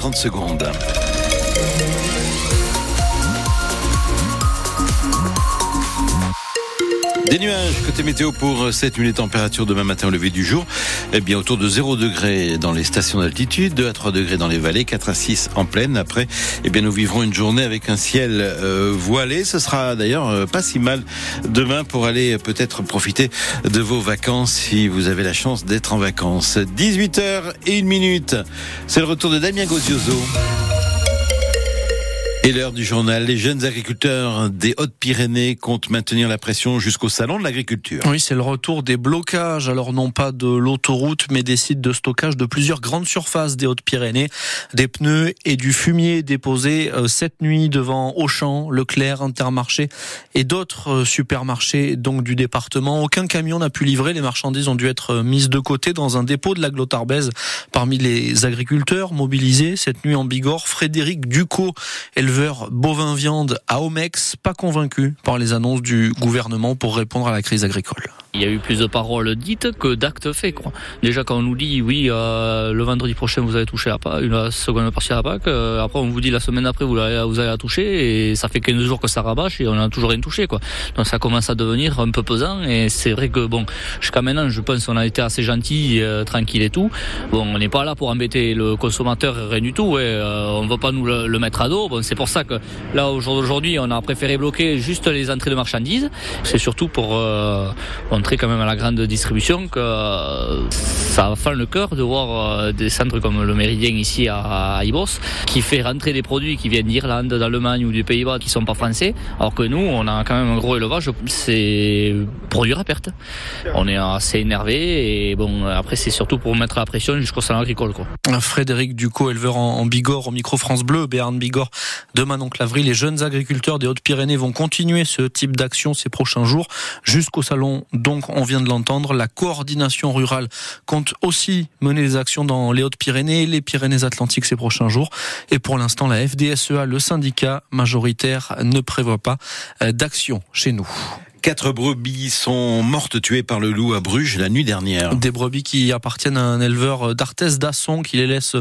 30 secondes. Des nuages côté météo pour cette nuit, les températures demain matin au lever du jour, eh bien autour de 0 degré dans les stations d'altitude, 2 à 3 degrés dans les vallées, 4 à 6 en plaine. Après, eh bien nous vivrons une journée avec un ciel euh, voilé. Ce sera d'ailleurs euh, pas si mal demain pour aller peut-être profiter de vos vacances si vous avez la chance d'être en vacances. 18h et 1 minute. C'est le retour de Damien Gozioso. Et l'heure du journal, les jeunes agriculteurs des Hautes-Pyrénées comptent maintenir la pression jusqu'au salon de l'agriculture. Oui, c'est le retour des blocages, alors non pas de l'autoroute, mais des sites de stockage de plusieurs grandes surfaces des Hautes-Pyrénées, des pneus et du fumier déposés euh, cette nuit devant Auchan, Leclerc, Intermarché et d'autres euh, supermarchés donc du département. Aucun camion n'a pu livrer, les marchandises ont dû être euh, mises de côté dans un dépôt de la Glotarbaise. Parmi les agriculteurs mobilisés cette nuit en Bigorre, Frédéric Ducot, éleveur bovin viande à Omex, pas convaincu par les annonces du gouvernement pour répondre à la crise agricole. Il y a eu plus de paroles dites que d'actes faits. Déjà quand on nous dit oui, euh, le vendredi prochain vous allez toucher la, PAC, une seconde partie à la PAC, euh, après on vous dit la semaine après vous allez, vous allez la toucher et ça fait 15 jours que ça rabâche et on n'a toujours rien touché. Quoi. Donc ça commence à devenir un peu pesant et c'est vrai que bon, jusqu'à maintenant je pense qu'on a été assez gentil, euh, tranquille et tout. Bon, on n'est pas là pour embêter le consommateur, rien du tout. On ne va pas nous le, mettre à dos. Pour ça que là aujourd'hui on a préféré bloquer juste les entrées de marchandises. C'est surtout pour euh, montrer quand même à la grande distribution que euh, ça fait le cœur de voir euh, des centres comme le Méridien ici à, à Ibos qui fait rentrer des produits qui viennent d'Irlande, d'Allemagne ou du Pays-Bas qui sont pas français, alors que nous on a quand même un gros élevage, c'est produire à perte. On est assez énervé et bon après c'est surtout pour mettre la pression jusqu'au salon agricole quoi. Frédéric Ducot, éleveur en, en Bigorre, au micro France Bleu, Béarn Bigorre, demain donc l'avril, les jeunes agriculteurs des Hautes-Pyrénées vont continuer ce type d'action ces prochains jours jusqu'au salon. Donc, on vient de l'entendre, la coordination rurale compte aussi mener des actions dans les Hautes-Pyrénées et les Pyrénées-Atlantiques ces prochains jours. Et pour l'instant, la FDSEA, le syndicat majoritaire, ne prévoit pas d'action chez nous. Quatre brebis sont mortes tuées par le loup à Bruges la nuit dernière. Des brebis qui appartiennent à un éleveur d'Arthès d'Asson qui les laisse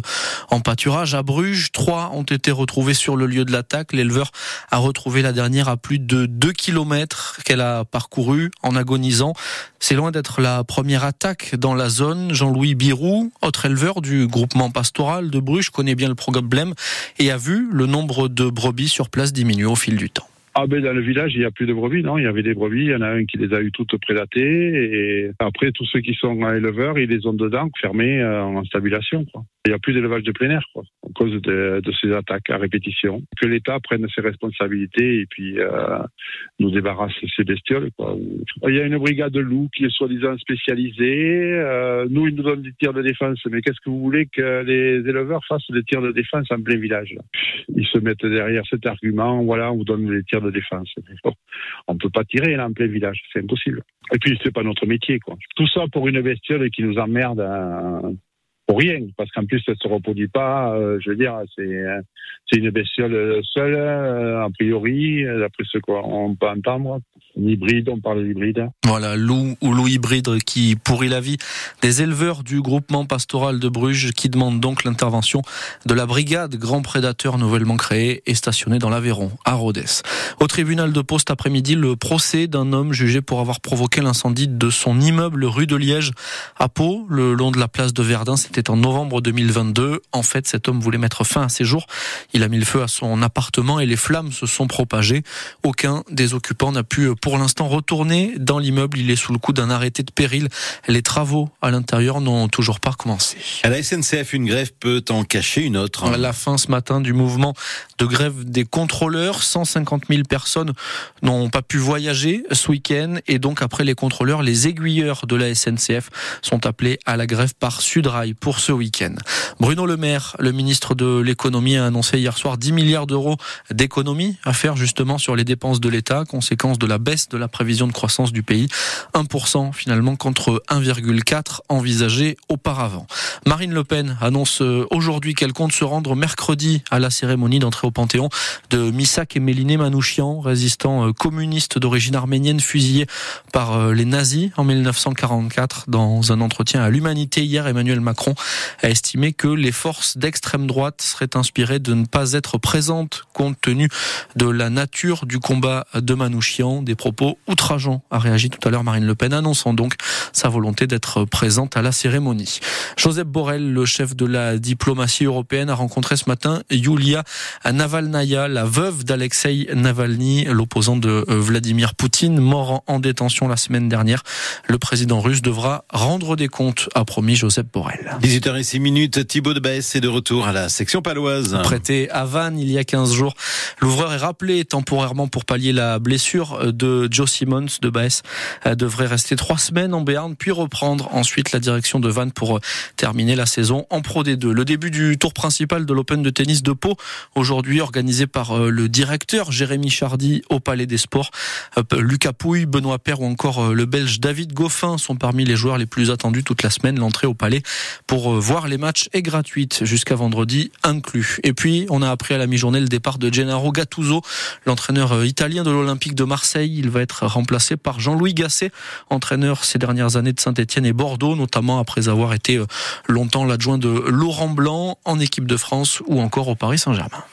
en pâturage à Bruges. Trois ont été retrouvées sur le lieu de l'attaque. L'éleveur a retrouvé la dernière à plus de 2 kilomètres qu'elle a parcouru en agonisant. C'est loin d'être la première attaque dans la zone. Jean-Louis Birou, autre éleveur du groupement pastoral de Bruges, connaît bien le problème et a vu le nombre de brebis sur place diminuer au fil du temps. Ah ben dans le village, il n'y a plus de brebis, non? Il y avait des brebis, il y en a un qui les a eu toutes prédatées, et après tous ceux qui sont éleveurs, ils les ont dedans, fermés euh, en stabulation. Quoi. Il n'y a plus d'élevage de plein air, quoi, cause de, de, ces attaques à répétition. Que l'État prenne ses responsabilités et puis euh, nous débarrasse ces bestioles. Il y a une brigade de loups qui est soi-disant spécialisée. Euh, nous, ils nous donnent des tirs de défense, mais qu'est-ce que vous voulez que les éleveurs fassent des tirs de défense en plein village? Ils se mettent derrière cet argument, voilà, on vous donne les tirs de défense. On ne peut pas tirer en plein village, c'est impossible. Et puis c'est pas notre métier. Tout ça pour une bestiole qui nous emmerde. Hein, pour rien, parce qu'en plus elle se reproduit pas. Euh, je veux dire, c'est c'est une bestiole seule euh, a priori, d'après ce qu'on peut entendre. Hybride, on parle d'hybride. Voilà, loup ou loup hybride qui pourrit la vie des éleveurs du groupement pastoral de Bruges, qui demandent donc l'intervention de la brigade Grand Prédateur nouvellement créée et stationnée dans l'Aveyron, à Rhodes. Au tribunal de Poste après-midi, le procès d'un homme jugé pour avoir provoqué l'incendie de son immeuble rue de Liège à Pau, le long de la place de Verdun. C'était en novembre 2022. En fait, cet homme voulait mettre fin à ses jours. Il a mis le feu à son appartement et les flammes se sont propagées. Aucun des occupants n'a pu pour l'instant retourner dans l'immeuble. Il est sous le coup d'un arrêté de péril. Les travaux à l'intérieur n'ont toujours pas commencé. À la SNCF, une grève peut en cacher une autre. À la fin ce matin du mouvement de grève des contrôleurs, 150 000 personnes n'ont pas pu voyager ce week-end et donc après les contrôleurs, les aiguilleurs de la SNCF sont appelés à la grève par Sudrail pour ce week-end. Bruno Le Maire, le ministre de l'économie, a annoncé hier soir 10 milliards d'euros d'économies à faire justement sur les dépenses de l'État, conséquence de la baisse de la prévision de croissance du pays. 1% finalement contre 1,4 envisagé auparavant. Marine Le Pen annonce aujourd'hui qu'elle compte se rendre mercredi à la cérémonie d'entrée au Panthéon de Misak et Méliné Manouchian, résistant communiste d'origine arménienne fusillé par les nazis en 1944. Dans un entretien à l'Humanité hier, Emmanuel Macron a estimé que les forces d'extrême droite seraient inspirées de ne pas être présentes compte tenu de la nature du combat de Manouchian. Des propos outrageants a réagi tout à l'heure Marine Le Pen, annonçant donc sa volonté d'être présente à la cérémonie. Joseph Borrell, le chef de la diplomatie européenne, a rencontré ce matin Yulia Navalnaya, la veuve d'Alexei Navalny, l'opposant de euh, Vladimir Poutine, mort en détention la semaine dernière. Le président russe devra rendre des comptes, a promis Joseph Borrell. 18h06 minutes, Thibaut de Baès est de retour à la section paloise. Prêté à Vannes il y a 15 jours, l'ouvreur est rappelé temporairement pour pallier la blessure de Joe Simmons de Baès. Devrait rester trois semaines en Béarn, puis reprendre ensuite la direction de Vannes pour terminer la saison en Pro D2. Le début du tour principal de l'Open de tennis de Pau, aujourd'hui organisé par euh, le directeur Jérémy Chardy au Palais des Sports. Lucas Pouille, Benoît Père ou encore euh, le Belge David Goffin sont parmi les joueurs les plus attendus toute la semaine. L'entrée au Palais pour euh, voir les matchs est gratuite jusqu'à vendredi inclus. Et puis, on a appris à la mi-journée le départ de Gennaro Gattuso, l'entraîneur italien de l'Olympique de Marseille. Il va être remplacé par Jean-Louis Gasset, entraîneur ces dernières années de Saint-Etienne et Bordeaux, notamment après avoir été longtemps l'adjoint de Laurent Blanc en équipe de France ou encore au Paris Saint-Germain.